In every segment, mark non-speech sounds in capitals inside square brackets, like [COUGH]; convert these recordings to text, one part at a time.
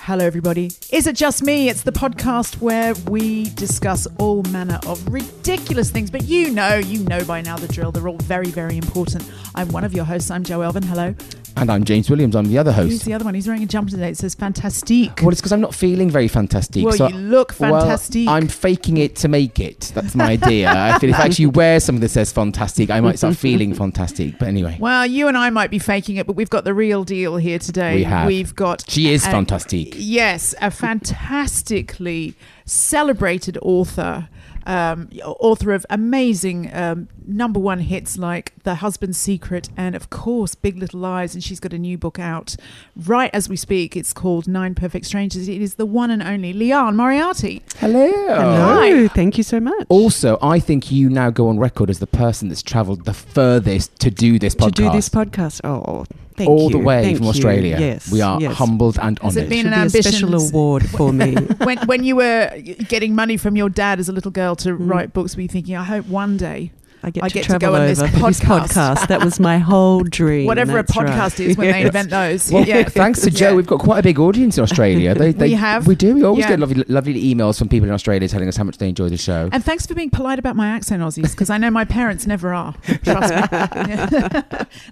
Hello, everybody. Is it just me? It's the podcast where we discuss all manner of ridiculous things, but you know, you know by now the drill. They're all very, very important. I'm one of your hosts. I'm Joe Elvin. Hello. And I'm James Williams. I'm the other Who's host. the other one? He's wearing a jumper today. It says fantastique. Well, it's because I'm not feeling very fantastic. Well, so you look well, fantastic. I'm faking it to make it. That's my idea. [LAUGHS] I feel if I actually wear something that says fantastic, I might start [LAUGHS] feeling fantastic. But anyway, Well, you and I might be faking it, but we've got the real deal here today. We have. We've got. She is a- fantastic. Yes, a fantastically celebrated author. Um, author of amazing um, number one hits like The Husband's Secret and, of course, Big Little Lies. And she's got a new book out right as we speak. It's called Nine Perfect Strangers. It is the one and only Liane Moriarty. hello. Hi. Thank you so much. Also, I think you now go on record as the person that's travelled the furthest to do this podcast. to do this podcast. Oh, thank all you. the way Thank from you. Australia. Yes, we are yes. humbled and Has it honoured. been Should an be a special award for me. [LAUGHS] [LAUGHS] when when you were getting money from your dad as a little girl to Mm. write books, were you thinking, I hope one day I get, I to, get to travel go on this over for this podcast. podcast. That was my whole [LAUGHS] dream. whatever a That's right. podcast is when they Yes. invent those. Well, yeah. [LAUGHS] thanks to Joe, Yeah. we've got quite a big audience in Australia. They, [LAUGHS] they, We have. We do. We always Yeah. get lovely, lovely emails from people in Australia telling us how much they enjoy the show. And thanks for being polite about my accent, Aussies, because I know my parents never are. Trust me.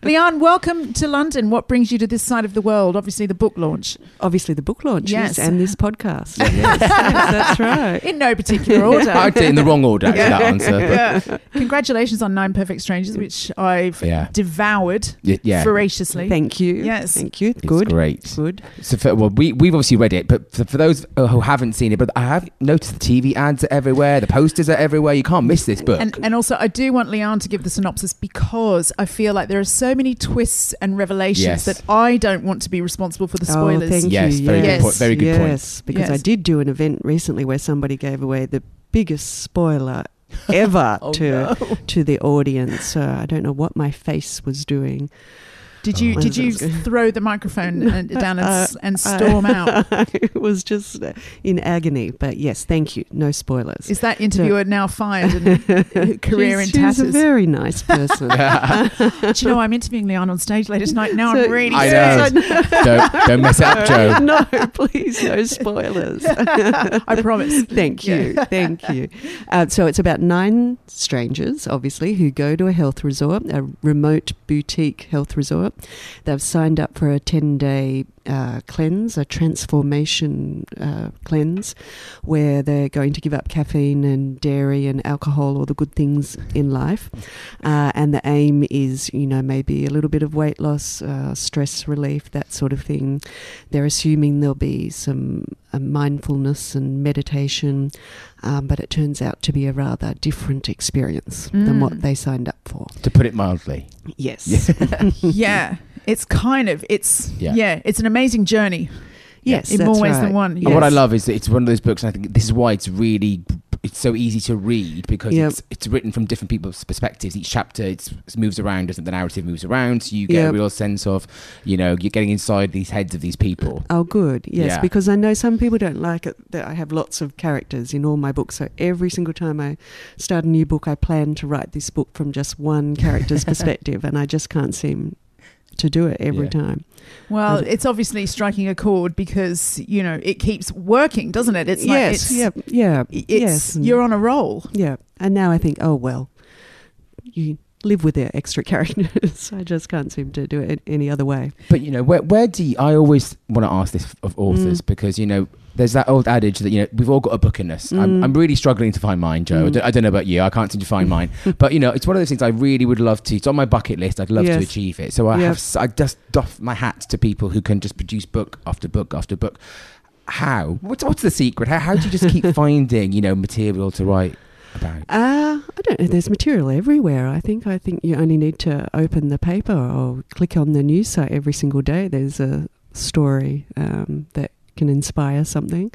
Liane, welcome to London. What brings you to this side of the world? Obviously, the book launch. Obviously, the book launch. Yes. and this podcast. yes, yes, that's right. In no particular order. I'd say in the wrong order, actually, that answer. but- Yeah. Congratulations on Nine Perfect Strangers, which I've Yeah. devoured Y- yeah. voraciously. Thank you. Yes. Thank you. It's Good. great. Good. So for, well, we we've obviously read it, but for, for those uh, who haven't seen it, but I have noticed the TV ads are everywhere, the posters are everywhere. You can't miss this book. And, and also, I do want Liane to give the synopsis because I feel like there are so many twists and revelations Yes. that I don't want to be responsible for the spoilers. Oh, thank Yes, you. very good yes. point, very good point. yes, because I did do an event recently where somebody gave away the biggest spoiler ever [LAUGHS] Oh, to no. to the audience. So I don't know what my face was doing. Did you Oh. did you throw the microphone [LAUGHS] uh, down and, Uh, and storm [LAUGHS] out? it was just uh, in agony. But yes, thank you. No spoilers. Is that interviewer now fired and [LAUGHS] career she's, in she's a very nice person. Do you know I'm interviewing Liane on stage later tonight? Now So- I'm really I know. don't, don't mess it up, Joe. no, please, no spoilers. I promise. Thank you. Yeah. Thank you. Uh, so it's about nine strangers, obviously, who go to a health resort, a remote boutique health resort. They've signed up for a 10 day uh, cleanse, a transformation uh, cleanse, where they're going to give up caffeine and dairy and alcohol, all the good things in life. Uh, and the aim is, you know, maybe a little bit of weight loss, uh, stress relief, that sort of thing. They're assuming there'll be some uh, mindfulness and meditation, um, but it turns out to be a rather different experience than what Mm. they signed up for. To put it mildly. Yes. [LAUGHS] yeah, it's kind of it's Yeah. yeah, it's an amazing journey. Yes, in more ways right. than one. And what I love is that it's one of those books, and I think this is why it's really it's so easy to read because Yep. it's it's written from different people's perspectives. Each chapter it's, it moves around, doesn't the narrative moves around, so you get Yep. a real sense of, you know, you're getting inside these heads of these people. Oh, good. Yes, Yeah. because I know some people don't like it that I have lots of characters in all my books. So every single time I start a new book, I plan to write this book from just one character's [LAUGHS] perspective, and I just can't seem to do it every Yeah. time. Well, I- it's obviously striking a chord because you know it keeps working, doesn't it? It's like yes, it's, yeah, yeah, it's yes. you're on a roll. Yeah, and now I think, oh well, you live with their extra [LAUGHS] characters. I just can't seem to do it any other way. But you know, where where do you, I always want to ask this of authors Mm. because you know. There's that old adage that you know we've all got a book in us. I'm, Mm. I'm really struggling to find mine, Joe. I, Mm. don't, I don't know about you. I can't seem to find mine. [LAUGHS] But you know, it's one of those things I really would love to. It's on my bucket list. I'd love to achieve it. So I have. I just doff my hat to people who can just produce book after book after book. How? What's what's the secret? How, how do you just keep [LAUGHS] finding you know material to write about? Uh, I don't know. There's material everywhere. I think. I think you only need to open the paper or click on the news site every single day. There's a story um, that can inspire something.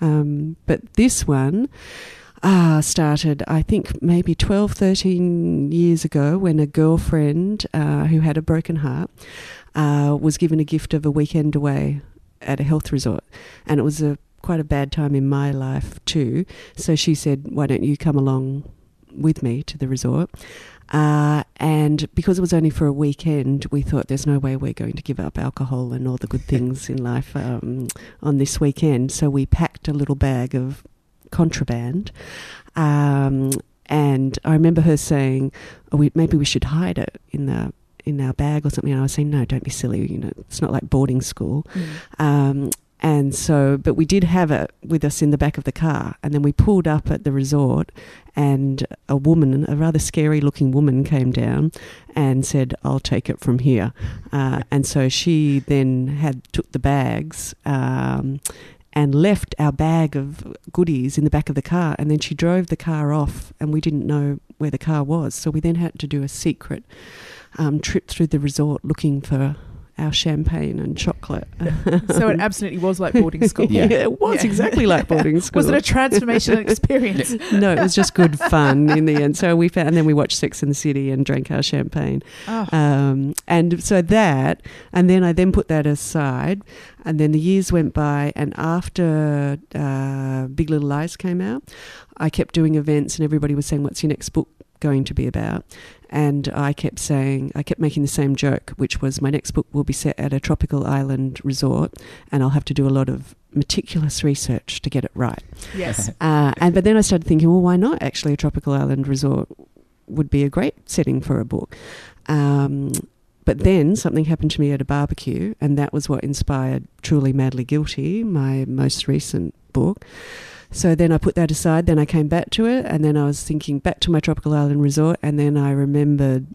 Um, but this one uh, started, I think, maybe 12, 13 years ago when a girlfriend uh, who had a broken heart uh, was given a gift of a weekend away at a health resort. And it was a quite a bad time in my life too. So she said, Why don't you come along with me to the resort? Uh, and because it was only for a weekend, we thought there's no way we're going to give up alcohol and all the good things in life um, on this weekend. So we packed a little bag of contraband. Um, and I remember her saying, oh, we, maybe we should hide it in the in our bag or something. And I was saying, no, don't be silly. You know, it's not like boarding school. Um, and so, but we did have it with us in the back of the car. And then we pulled up at the resort, and a woman, a rather scary looking woman, came down and said, I'll take it from here. Uh, and so she then had took the bags. Um, and left our bag of goodies in the back of the car, and then she drove the car off, and we didn't know where the car was. So we then had to do a secret um, trip through the resort looking for our champagne and chocolate. [LAUGHS] So it absolutely was like boarding [LAUGHS] school. Yeah. it was Yeah. exactly like boarding school. [LAUGHS] Was it a transformational experience? no, it was just good fun in the end. So we found, and then we watched Sex and the City and drank our champagne. Oh. Um, and so that, and then I then put that aside, and then the years went by, and after uh, Big Little Lies came out, I kept doing events, and everybody was saying, "What's your next book going to be about?" And I kept saying, I kept making the same joke, which was, my next book will be set at a tropical island resort, and I'll have to do a lot of meticulous research to get it right. yes. [LAUGHS] Uh, and but then I started thinking, well, why not? Actually, a tropical island resort would be a great setting for a book. Um, but then something happened to me at a barbecue, and that was what inspired Truly Madly Guilty, my most recent book. So then I put that aside. Then I came back to it, and then I was thinking back to my tropical island resort, and then I remembered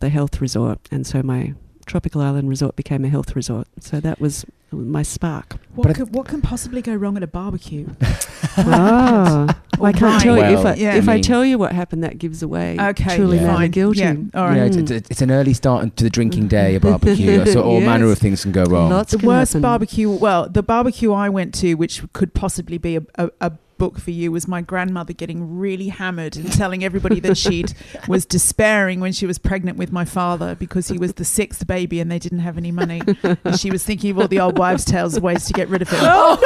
the health resort, and so my tropical island resort became a health resort. So that was my spark. What, But could, what can possibly go wrong at a barbecue? [LAUGHS] ah, [LAUGHS] I can't Right. tell you if I, yeah. if I I tell you what happened, that gives away Okay, truly Yeah. madly fine. guilty. Yeah, all right. You know, it's, Mm. it's, it's an early start to the drinking [LAUGHS] day, a barbecue. so all Yes. manner of things can go wrong. Lots the worst happen. barbecue well the barbecue i went to which could possibly be a, a, a book for you was my grandmother getting really hammered and telling everybody that she'd [LAUGHS] was despairing when she was pregnant with my father because he was the sixth baby and they didn't have any money and she was thinking of all the old wives tales of ways to get rid of him Oh,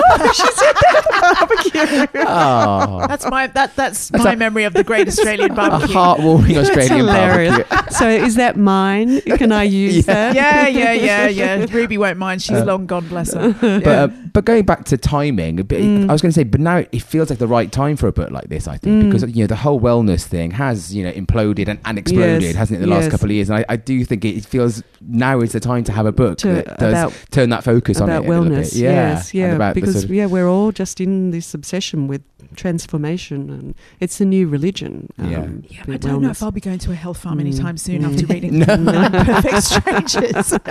[LAUGHS] that's my that that's, That's my a- memory of the great australian a barbecue heartwarming Australian hilarious. barbecue. so is that mine? Can I use Yeah. that? yeah yeah yeah yeah ruby won't mind she's Uh, long gone bless her But uh, but going back to timing, but Mm. I was going to say, but now it feels like the right time for a book like this. I think Mm. because you know the whole wellness thing has you know imploded and, and exploded, Yes, hasn't it? The last yes. couple of years, and I, I do think it feels now is the time to have a book To, that does about turn that focus on it about a wellness. bit. Yeah, Yes, yeah. about Because sort of- yeah, we're all just in this obsession with transformation, and it's the new religion. Um, Yeah. yeah, I don't know if. I'll be going to a health farm Mm, anytime soon mm. after reading [LAUGHS] No. Nine Perfect Strangers. [LAUGHS]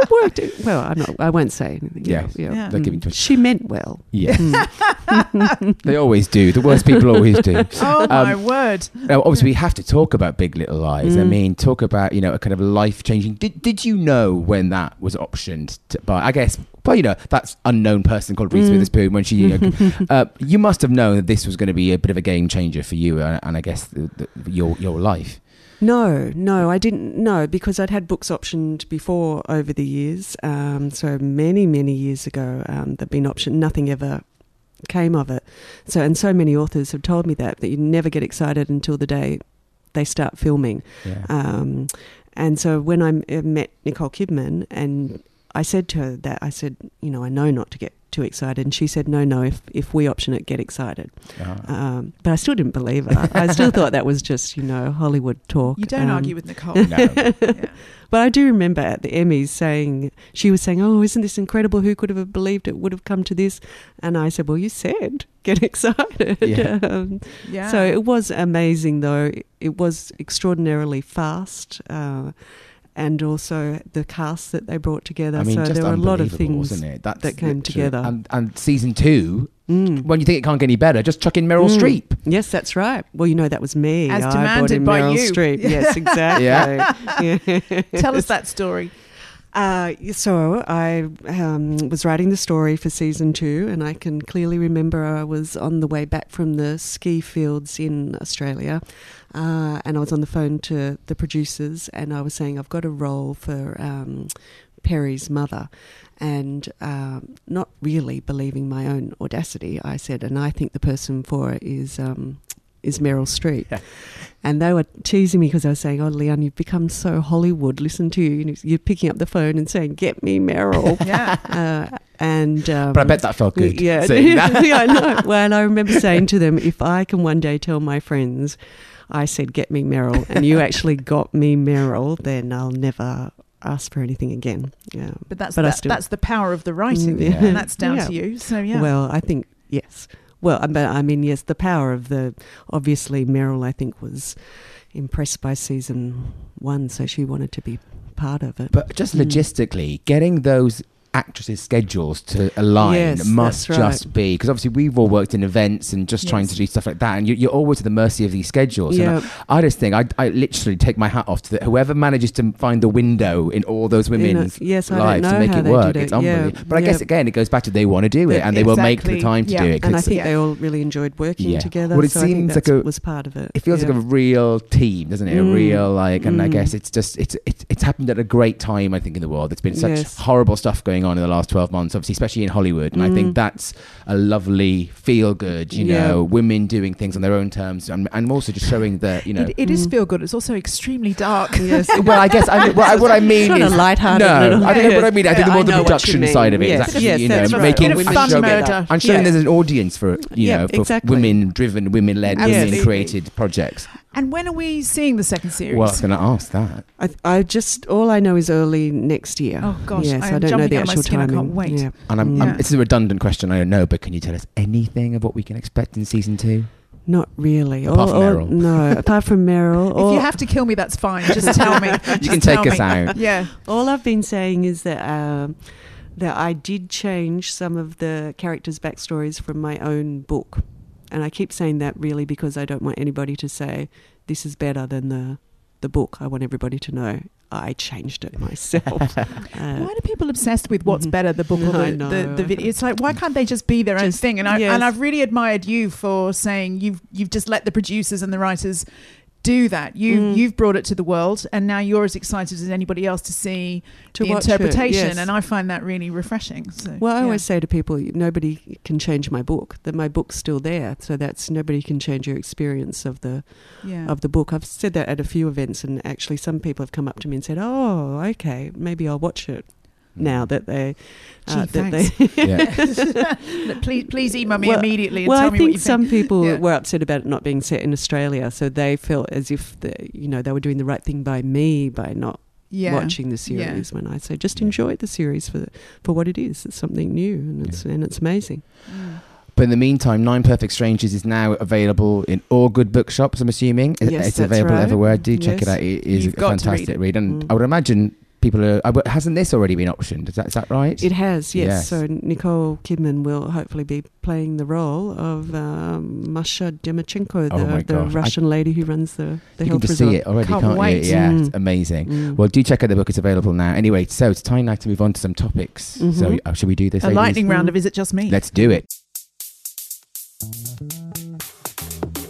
It worked. Well, I'm not. I won't say anything. Yeah. yeah. Yeah. They're Mm. giving She meant well. yeah, Mm. [LAUGHS] they always do. The worst people always do. [LAUGHS] Oh my Um, word! Now, obviously, we have to talk about Big Little Lies. I Mm. mean, talk about you know a kind of life changing. Did Did you know when that was optioned to, by? I guess Well, you know, that's unknown person called Reese Mm. Witherspoon when she. You, know, [LAUGHS] uh, you must have known that this was going to be a bit of a game changer for you and, and I guess the, the, your your life. No, no, I didn't know because I'd had books optioned before over the years. Um, so many, many years ago, um, they've been optioned. Nothing ever came of it. So, and so many authors have told me that that you never get excited until the day they start filming. Yeah. Um, and so when I met Nicole Kidman and I said to her that I said, you know, I know not to get too excited, and she said, no, no, if if we option it, get excited. Ah. Um, but I still didn't believe her. I still thought that was just, you know, Hollywood talk. You don't Um, argue with Nicole. No. [LAUGHS] Yeah. But I do remember at the Emmys saying, she was saying, oh, isn't this incredible? Who could have believed it would have come to this? And I said, well, you said, get [LAUGHS] excited. Yeah. Um, Yeah. So it was amazing, though. It was extraordinarily fast. Uh, and also the cast that they brought together. I mean, so just there were a lot of unbelievable, things. wasn't it? That came literally- together. And, and season two, Mm. when you think it can't get any better, just chuck in Meryl Mm. Streep. Yes, that's right. Well, you know, that was me. As I demanded in by Meryl you. Streep. [LAUGHS] Yes, exactly. Yeah. Tell us that story. Uh, so I um, was writing the story for season two, and I can clearly remember I was on the way back from the ski fields in Australia, uh, and I was on the phone to the producers, and I was saying I've got a role for um, Perry's mother, and um, not really believing my own audacity, I said, and I think the person for it is. Um, is Meryl Streep, Yeah. and they were teasing me because I was saying, "Oh, Liane, you've become so Hollywood. Listen to you. You're picking up the phone and saying, "Get me Meryl." [LAUGHS] Yeah. uh, and um, But I bet that felt good. Yeah, [LAUGHS] yeah, I know. Well, and I remember saying to them, "If I can one day tell my friends, I said, get me Meryl, and you [LAUGHS] actually got me Meryl, then I'll never." Ask for anything again. Yeah. But that's But that, still- that's the power of the writing, Mm, yeah. and that's down Yeah. to you. So yeah. Well, I think yes. Well, but I mean, yes, the power of the obviously Meryl, I think, was impressed by season one, so she wanted to be part of it. But just Mm. logistically, getting those actresses' schedules to align Yes, must right. just be because obviously we've all worked in events and just trying to do stuff like that, and you, you're always at the mercy of these schedules. And I, I just think I, I literally take my hat off to the, whoever manages to find the window in all those You know, women's yes, lives to make it work. did It's it, yeah, unbelievable. But I guess again, it goes back to they want to do it, and they will make the time to Yeah. do it. and I think they all really enjoyed working together. Well, it so I think seems like a- was part of it. it feels like a real team, doesn't it? A Mm. real like, and I Mm. guess it's just it's it's it's happened at a great time. I think in the world, it's been such Yes. horrible stuff going on in the last twelve months, obviously, especially in Hollywood, and I think Mm. that's a lovely feel good. You Yeah. know, women doing things on their own terms, and, and also just showing that you know. it, it is Mm. feel good. It's also extremely dark. [LAUGHS] Yes. [LAUGHS] well, I guess I mean, what, I, what I mean Sort is of lighthearted No, little- I think what I mean. I think Yeah, more I the know what you production side of it is Yes, actually yes, you know right. making Bit of and fun showing, murder. and showing Yeah. there's an audience for you Yeah, know for exactly. women-driven, women-led, women-created projects. And when are we seeing the second series? Well, I was going to ask that. I, I just all I know is early next year. Oh, gosh, yes, I am I don't know the actual skin. I timing. can't wait. Yeah. And I'm, Yeah. I'm, it's a redundant question, I don't know, but can you tell us anything of what we can expect in season two? Not really. Apart All- from all- Meryl. No, [LAUGHS] apart from Meryl. if you have to kill me, that's fine. Just tell me. [LAUGHS] You can take us me. out. [LAUGHS] Yeah. all I've been saying is that um, that I did change some of the characters' backstories from my own book, and I keep saying that really because I don't want anybody to say this is better than the the book. I want everybody to know I changed it myself. [LAUGHS] Uh, Why are people obsessed with what's Mhm. better, the book or the, the, the video? It's like why can't they just be their own thing? And I yes. and I've really admired you for saying you've you've just let the producers and the writers do that. You Mm. you've brought it to the world, and now you're as excited as anybody else to see To the watch it, interpretation. yes. And I find that really refreshing. So, Well, I yeah. always say to people, nobody can change my book. That my book's still there, so that's nobody can change your experience of the yeah. of the book. I've said that at a few events, and actually, some people have come up to me and said, "Oh, okay, maybe I'll watch it now that they." uh, Gee, that they [LAUGHS] Yeah. please, please email me Well- immediately and well, tell I me think what you some think. people Yeah. were upset about it not being set in Australia, so they felt as if the, you know they were doing the right thing by me by not Yeah. watching the Yeah. series. When I say just Yeah. enjoy the series for for what it is, it's something new and it's and it's amazing. Mm. But in the meantime, Nine Perfect Strangers is now available in all good bookshops, I'm assuming. Yes, it's that's available right. everywhere. Do check it out. It is You've a got to read fantastic read. And Mm. I would imagine people are. uh, Hasn't this already been optioned? Is that, is that right? It has, yes. Yes. So Nicole Kidman will hopefully be playing the role of um, Masha Dmitrichenko, the, Oh the gosh. I- Russian lady who runs the, the you can health just resort. see it already, Can't can't wait. you? Yeah, it's Mm. amazing. Mm. Well, do check out the book. It's available now. Anyway, so it's time now to move on to some topics. So, Mhm. uh, should we do this? A ladies? lightning round of Is It Just Me? Let's do it.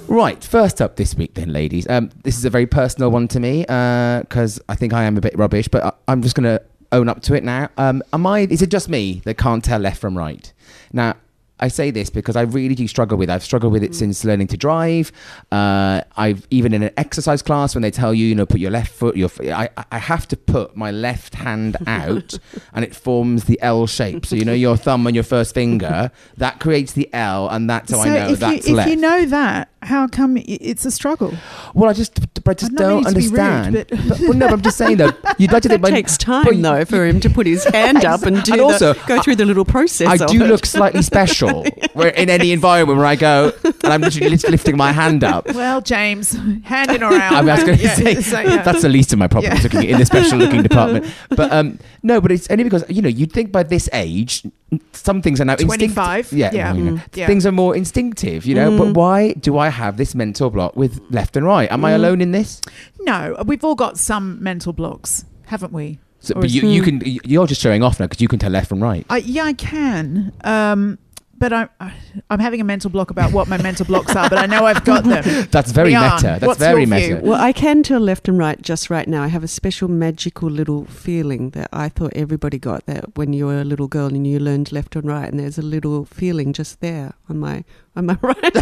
Right, first up this week, then, ladies. Um, this is a very personal one to me because I think I am a bit rubbish, but I, I'm just going to own up to it now. Um, am I? Is it just me that can't tell left from right? Now, I say this because I really do struggle with. it. I've struggled with it since learning to drive. Uh, I've even in an exercise class when they tell you, you know, put your left foot. Your f- I, I have to put my left hand [LAUGHS] out, and it forms the L shape. So you know your thumb and your first finger that creates the L, and that's how I know if, that's you, left. if you know that, how come it's a struggle? well, I just, I just I'm don't meaning to be rude, understand. but- but, well, no, but I'm just saying though. You'd like to think That by- takes time you- though for him to put his [LAUGHS] hand up and do And the- also, go through the little process. I of do it. look slightly [LAUGHS] special where in any environment where I go and I'm literally lifting my hand up. Well, James, hand in or out. I, mean, I was going to Yeah, say so, yeah. that's the least of my problems Yeah. looking in the special looking [LAUGHS] department. But um, no, but it's only because you know you'd think by this age some things are now instinctive. 25, Yeah, yeah. you know, Mm. Yeah. things are more instinctive. You know, but why do I have this mental block with left and right? Am I alone in this? No, we've all got some mental blocks, haven't we? So, but you, you can you're just showing off now because you can tell left from right. I, yeah, I can. Um, but I, I, I'm having a mental block about what my mental blocks are, but I know I've got them. [LAUGHS] That's very Yeah. meta. That's What's very meta. Well, I can tell left and right just right now. I have a special magical little feeling that I thought everybody got that when you were a little girl and you learned left and right, and there's a little feeling just there on my on my [LAUGHS] right.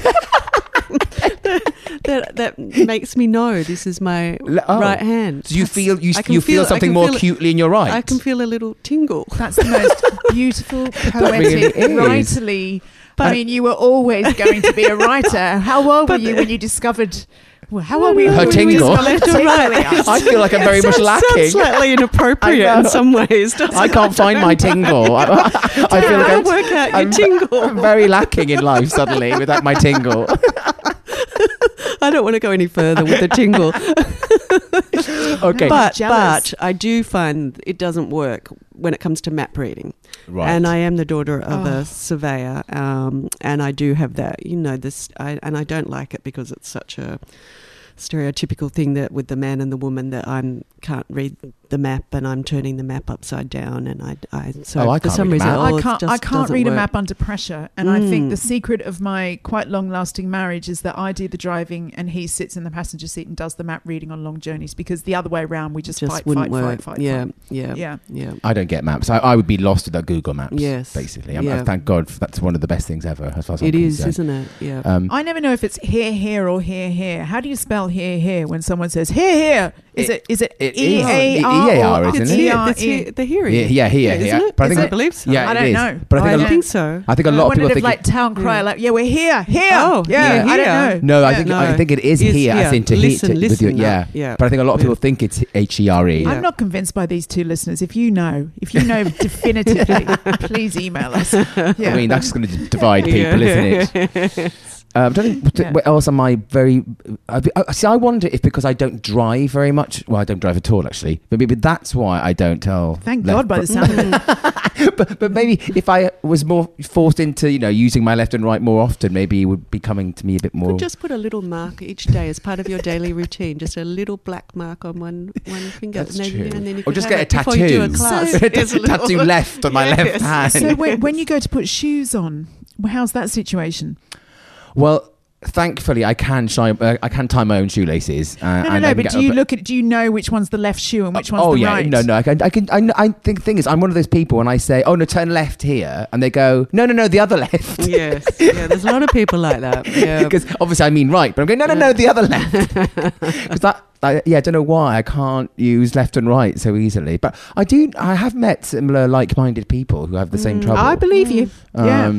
[LAUGHS] that that makes me know this is my oh. right hand. So you feel you, you feel, feel- something more feel acutely in your right. I can feel a little tingle. That's the most [LAUGHS] beautiful, poetic, is. [LAUGHS] writerly. I mean, you were always going to be a writer. How old were But- you when you discovered? Well, how old were you? Her when tingle. discovered Left and right. I feel like I'm very much lacking. Slightly inappropriate in some ways. I can't it? find my tingle. I, I feel like I'll I'm, work out your I'm- tingle. I'm very lacking in life suddenly without my tingle. I don't want to go any further with the tingle. [LAUGHS] Okay. but jealous. but I do find it doesn't work when it comes to map reading. right. And I am the daughter of Oh. a surveyor, um, and I do have that. You know this, I, and I don't like it because it's such a stereotypical thing that with the man and the woman that I can't read the map and I'm turning the map upside down, and I, I so Oh, I for some reason I can't. I can't doesn't read a map under pressure, and I think Mm. the secret of my quite long-lasting marriage is that I do the driving and he sits in the passenger seat and does the map reading on long journeys. Because the other way around, we just, Just fight, fight, work. fight, fight, yeah, fight. yeah, Yeah. yeah. I don't get maps. I, I would be lost without Google Maps. Yes. Basically. I'm, Yeah. Thank God for, that's one of the best things ever as far as I'm It is, concerned. isn't it? Yeah. Um, I never know if it's here, here, or here, here. How do you spell here, here when someone says here, here? Is It- it is it it E is. A E- R EAR, or oh, isn't it's it? here, E-R-E? it's here, the hearing. yeah, yeah, here, isn't yeah. it? But I Is think it? I believe so. Yeah, I don't know. But I think I a I don't- think so. I think a I lot of people if think like town cry, hmm. like yeah, we're here, here. Oh, yeah, yeah, I don't know. No, I think No. I think it is Is here, as here. in to Listen, heat. with your, listen, yeah. no, yeah. But I think a lot of people think it's H E R E. Yeah. I'm not convinced by these two listeners. If you know, if you know [LAUGHS] definitively, please email us. Yeah. I mean, that's going to divide people, isn't it? [LAUGHS] Um, don't think, what, Yeah. what else am I very? I, I, see, I wonder if because I don't drive very much. Well, I don't drive at all, actually. But maybe that's why I don't tell. Thank left God by the sound of it. [LAUGHS] [LAUGHS] but, but maybe if I was more forced into, you know, using my left and right more often, maybe it would be coming to me a bit more. Could just put a little mark each day as part of your daily routine. Just a little black mark on one one finger, That's and then, true. and then you or just have get a it before you do a tattoo. class. [LAUGHS] So- It's a little- tattoo left on my left hand. So when, when you go to put shoes on, how's that situation? Well, thankfully, I can shine. Uh, I can tie my own shoelaces. Uh, No, no, no. I But do you over- look at? Do you know which one's the left shoe and which one's oh the yeah, right? no, no. I can, I can. I, I think the thing is, I'm one of those people when I say, "Oh no, turn left here," and they go, "No, no, no, the other [LAUGHS] left." yes, yeah. There's a lot of people like that. [LAUGHS] Yeah. Because obviously I mean right, but I'm going, no, no, no, the other left. [LAUGHS] Because that, I, yeah, I don't know why I can't use left and right so easily. But I do, I have met similar like-minded people who have the same Mm. trouble. I believe you. yeah.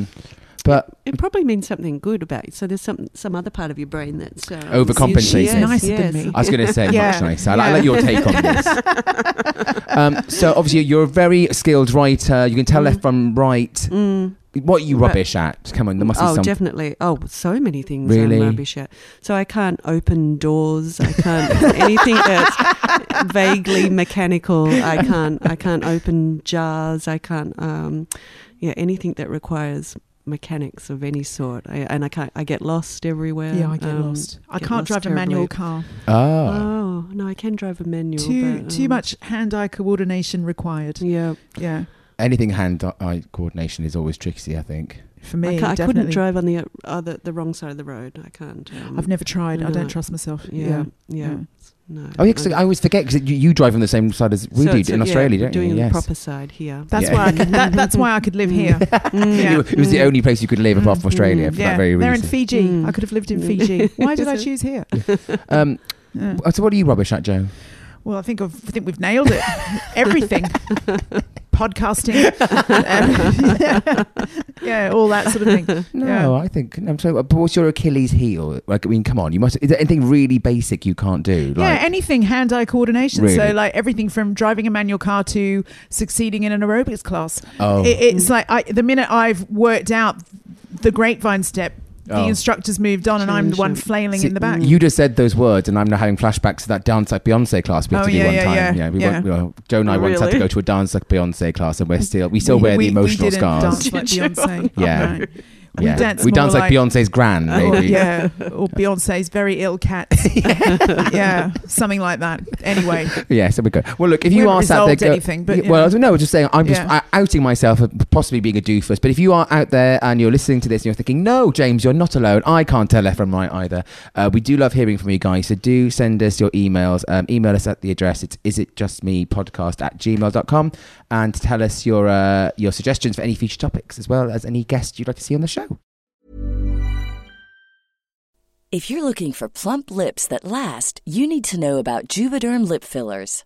But It probably means something good about you. So there's some some other part of your brain that's uh, Overcompensating. Yes, Nicer than yes. me. I was going to say [LAUGHS] Yeah. much nicer. I'll, I'll Yeah. let your take on this. [LAUGHS] um, so obviously you're a very skilled writer. You can tell left from right. Mm. What are you But- rubbish at? Come on, there must be some. oh, definitely. Oh, so many things Really? I'm rubbish at. So I can't open doors. I can't anything that's vaguely mechanical. I can't. I can't open jars. I can't. Um, yeah, anything that requires mechanics of any sort. I, and I can't. I get lost everywhere. Yeah, I get um, lost. I get can't lost drive a manual car. Oh. Oh no, I can drive a manual. Too but, too um, much hand-eye coordination required. Yeah, Yeah, Anything hand-eye coordination is always tricky. I think. for me, I, can't, I couldn't drive on the other the wrong side of the road. I can't. Um, I've never tried. I don't trust myself. Yeah, yeah. Yeah. No. Oh yeah, 'cause I always forget because you, you drive on the same side as we So do in uh, Australia, yeah, don't doing you? the Yes. proper side here. That's Yeah. why I could, that, that's why I could live here. [LAUGHS] Mm. Yeah. it was the only place you could live apart from Mm. Australia for yeah, that very reason. they're in. Fiji. Mm. I could have lived in Mm. Fiji. Why did I [LAUGHS] choose here? [LAUGHS] um, Yeah. so what are you rubbish at, Joe? Well, I think I've, I think we've nailed it. Everything, podcasting, um, [LAUGHS] yeah, all that sort of thing. No, Yeah. I think I'm sorry. But what's your Achilles heel? Like, I mean, come on, you must. Is there anything really basic you can't do? yeah, anything hand-eye coordination. Really? So, like everything from driving a manual car to succeeding in an aerobics class. oh, It, it's like I, the minute I've worked out the grapevine step, the Oh. instructor's moved on, and I'm the one flailing See, in the back. You just said those words, and I'm now having flashbacks to that dance like Beyonce class we had Oh, to do yeah, one yeah, time. yeah, we yeah. Went, well, Joe and I Oh, once had to go to a dance like Beyonce class, and we're still we still We- wear we- the emotional we didn't scars. Dance like [LAUGHS] Beyonce. Yeah. No. We dance we dance like, Beyonce's gran, Or, maybe. yeah, [LAUGHS] or Beyonce's very ill cat. [LAUGHS] [LAUGHS] yeah, something like that. Anyway, Yeah, so we go. Well, look, if you are sat there, go- anything, but, Yeah, yeah. well, no, I was just saying, I'm just Yeah. outing myself, possibly being a doofus. But if you are out there and you're listening to this and you're thinking, no, James, you're not alone. I can't tell left from right either. Uh, we do love hearing from you guys, so do send us your emails. Um, email us at the address. It's is it just me podcast at gmail.com and tell us your uh, your suggestions for any future topics as well as any guests you'd like to see on the show. If you're looking for plump lips that last, you need to know about Juvederm lip fillers.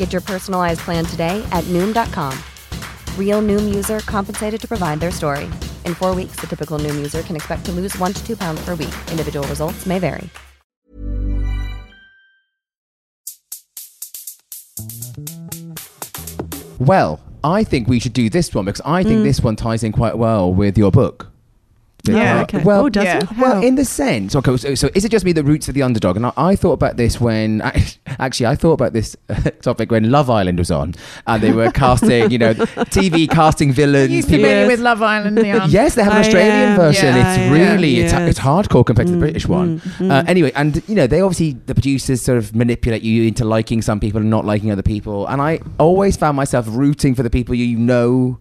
Get your personalized plan today at Noom.com. Real Noom user compensated to provide their story. In four weeks, the typical Noom user can expect to lose one to two pounds per week. Individual results may vary. Well, I think we should do this one because I Mm. think this one ties in quite well with your book. Yeah. Uh, okay. Well, oh, does yeah. it? Well, in the sense, okay, so, so is it just me the roots of the underdog? And I, I thought about this when, [LAUGHS] actually, I thought about this [LAUGHS] topic when Love Island was on and they were casting, you know, TV [LAUGHS] casting villains. you people- familiar Yes. with Love Island, Liane? Yes, they have an Australian am, version. yeah, it's I really am, it's, yes. it's hardcore compared to the Mm, British one. mm, mm. Uh, anyway, and you know they obviously the producers sort of manipulate you into liking some people and not liking other people. And I always found myself rooting for the people you know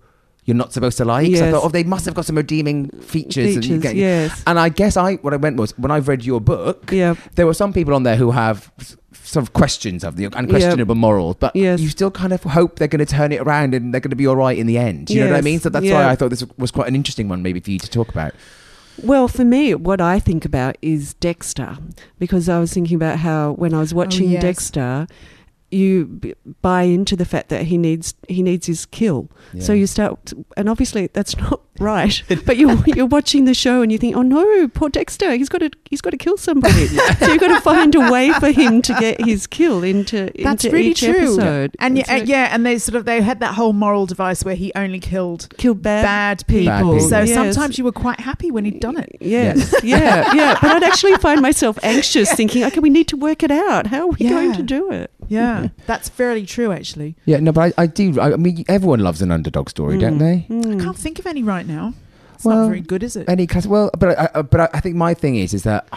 you're not supposed to like. So I thought, oh, they must have got some redeeming features. and, you Features, get- yes. and I guess I what I went was when I've read your book, Yeah. there were some people on there who have sort of questions of the unquestionable morals, but Yes. you still kind of hope they're going to turn it around and they're going to be all right in the end. Do you know what I mean? So that's Yeah. why I thought this was quite an interesting one, maybe for you to talk about. Well, for me, what I think about is Dexter, because I was thinking about how when I was oh, watching yes. Dexter, you buy into the fact that he needs he needs his kill. So you start, and obviously that's [LAUGHS] not [LAUGHS] right. but you're you're watching the show and you think, oh no, poor Dexter, he's got to he's got to kill somebody. [LAUGHS] so you've got to find a way for him to get his kill into That's into really each true. episode. And yeah, It's uh, like, yeah, and they sort of they had that whole moral device where he only killed kill bad, bad people. Bad people. So Yes. sometimes you were quite happy when he'd done it. Yes, yeah, yeah. But I'd actually find myself anxious, thinking, okay, we need to work it out. How are we going to do it? Yeah, that's fairly true, actually. Yeah, no, but I, I do. I, I mean, everyone loves an underdog story, don't mm. they? I can't mm. think of any right now. It's Well, not very good, is it? Any class? Well, but I, I, but I, I think my thing is, is that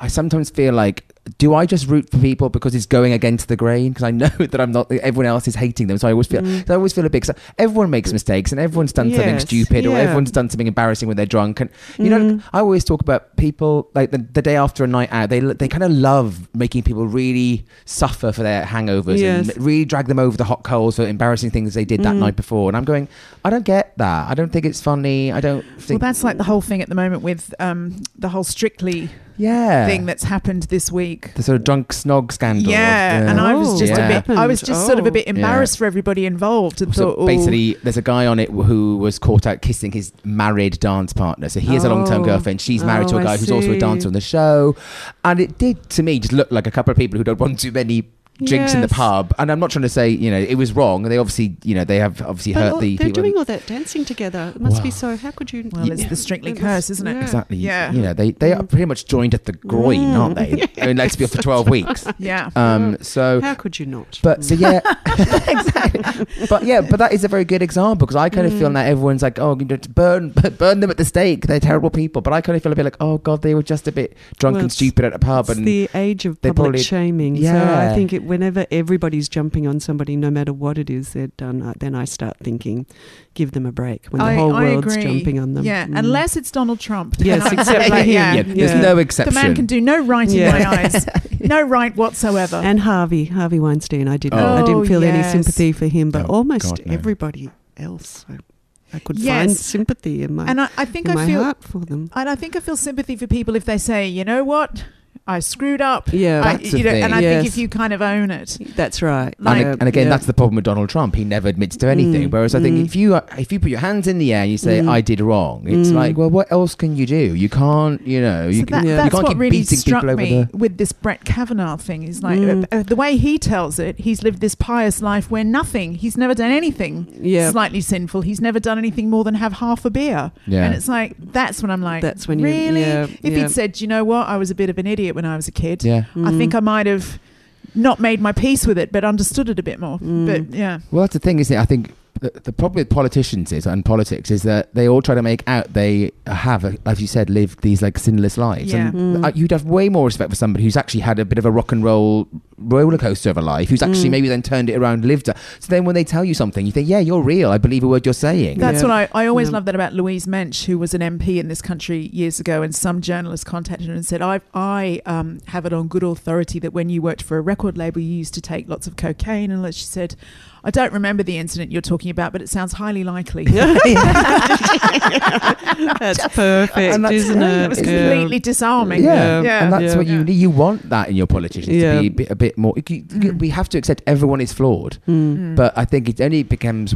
I sometimes feel like, do I just root for people because it's going against the grain? Because I know [LAUGHS] that I'm not. Everyone else is hating them, so I always feel. Mm. I always feel a bit. everyone makes mistakes, and everyone's done something Yes, stupid, or everyone's done something embarrassing when they're drunk. And you know, mm. I always talk about people like the, the day after a night out. They they kind of love making people really suffer for their hangovers Yes. and really drag them over the hot coals for embarrassing things they did that mm. night before. And I'm going, I don't get that. I don't think it's funny. I don't well, think. that's like the whole thing at the moment with um, the whole Strictly yeah thing that's happened this week. the sort of drunk snog scandal. Yeah, and I was Oh, just yeah. a bit. I was just sort of a bit Oh. embarrassed for everybody involved, and So thought, oh, basically, there's a guy on it who was caught out kissing his married dance partner. So he has a oh. long-term Oh. girlfriend. She's married to a oh, I guy who's also a dancer on the show, and it did to me just look like a couple of people who don't want too many drinks in the pub. And I'm not trying to say you know it was wrong. They obviously you know they have obviously But hurt all- the they're people. doing all that dancing together. It must be so. How could you? well, it's the Strictly It curse, isn't it? yeah. Exactly. Yeah. You know they they are pretty much joined at the groin, aren't they? [LAUGHS] I mean, let's be for 12 weeks. [LAUGHS] Yeah. Um. So. How could you not? But so yeah, exactly. [LAUGHS] [LAUGHS] But yeah, but that is a very good example because I kind of Mm. feel that everyone's like, oh, you know, burn, [LAUGHS] burn them at the stake. They're terrible people. But I kind of feel a bit like, oh god, they were just a bit drunk Well, and stupid at a pub, it's and the age of public probably- shaming. So Yeah. I think it, whenever everybody's jumping on somebody, no matter what it is they've done, uh, then I start thinking, give them a break when the whole I world's agree. jumping on them. Yeah, Mm. unless it's Donald Trump. Yes, [LAUGHS] except for him. yeah. yeah, there's Yeah. no exception. The man can do no right Yeah. in my eyes. [LAUGHS] No right whatsoever. and Harvey, Harvey Weinstein. I didn't, Oh. I didn't feel any sympathy for him, but Oh, almost God, no. everybody else. I, I could find sympathy in my, And I, I think in I my feel heart for them. and I think I feel sympathy for people if they say, you know what, I screwed up. Yeah, I, you know, and I thing. think if you kind of own it, that's right. Like- and, and again, Yeah. that's the problem with Donald Trump. He never admits to anything. Mm, Whereas I think mm. if you if you put your hands in the air and you say Mm. I did wrong, it's Mm. like, well, what else can you do? You can't, you know, you, so can, yeah. you can't keep really beating struck people over me the. with this Brett Kavanaugh thing. Is like Mm. uh, uh, the way he tells it. He's lived this pious life where nothing. He's never done anything Yeah. slightly sinful. He's never done anything more than have half a beer. Yeah. And it's like that's when I'm like, That's when you- really. yeah, if he'd said, you know what, I was a bit of an idiot when I was a kid. Yeah. I think Mm. I might have not made my peace with it, but understood it a bit more. Mm. But yeah, Well, that's the thing, isn't it? I think the, the problem with politicians is and politics is that they all try to make out they have, as you said, lived these like sinless lives. Yeah. And Mm. uh, you'd have way more respect for somebody who's actually had a bit of a rock and roll roller coaster of a life, who's actually Mm. maybe then turned it around, lived it. So then when they tell you something, you think, yeah, you're real. I believe a word you're saying. That's Yeah. what I, I always Yeah. love that about Louise Mensch, who was an MP in this country years ago, and some journalist contacted her and said, I, I um, have it on good authority that when you worked for a record label, you used to take lots of cocaine. And she said, I don't remember the incident you're talking about, but it sounds highly likely. [LAUGHS] [LAUGHS] That's perfect, And that's isn't great. it? it was Yeah. completely disarming. Yeah, Yeah. and that's Yeah. what you need. You want that in your politicians Yeah. to be a bit, a bit more. you- you- Mm. We have to accept everyone is flawed, Mm. but I think it only becomes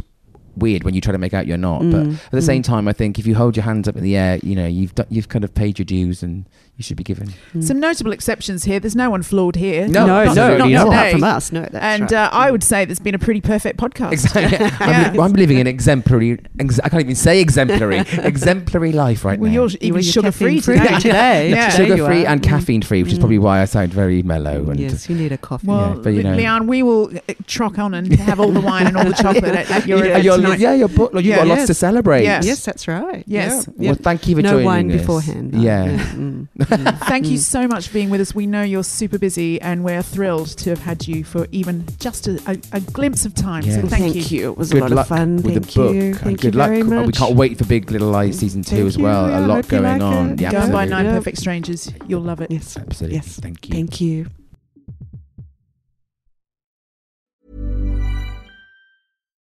weird when you try to make out you're not. But Mm. at the Mm. same time, I think if you hold your hands up in the air, you know you've done, you've kind of paid your dues and you should be given. Some notable exceptions here. There's no one flawed here. No, no, not- no, not not, today. from us. No, that's and right. uh, I would say there's been a pretty perfect podcast. Exactly. [LAUGHS] I'm, Yeah. li- I'm living an exemplary. Ex- I can't even say exemplary. [LAUGHS] exemplary life right Well, now. you're You even were your sugar free caffeine-free today. today. Yeah. Today Sugar free and Mm. caffeine free, which is probably why I sound very mellow. And Yes, you need a coffee. Well, Yeah, but you know. Liane, we will uh, truck on and have all the wine and all the [LAUGHS] chocolate at, at your yeah, event you're, tonight. yeah, you're, bu- you've Yeah. got lots to celebrate. Yes. yes, that's right. Yes. Well, thank you for no joining wine us. beforehand. no. Yeah. Mm. Mm. [LAUGHS] Thank you mm. so much for being with us. We know you're super busy and we're thrilled to have had you for even just a, a, a glimpse of time. Yeah. So thank, thank you. you. It was good a lot luck of fun. With thank the book. You. Thank good you luck. Uh, much. We can't wait for Big Little Lies season two thank as well. A lot going like on. Yeah, Go and buy Nine yep. Perfect Strangers. You'll love it. Yes. Absolutely. Yes. Thank you. Thank you.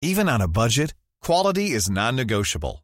Even on a budget, quality is non negotiable.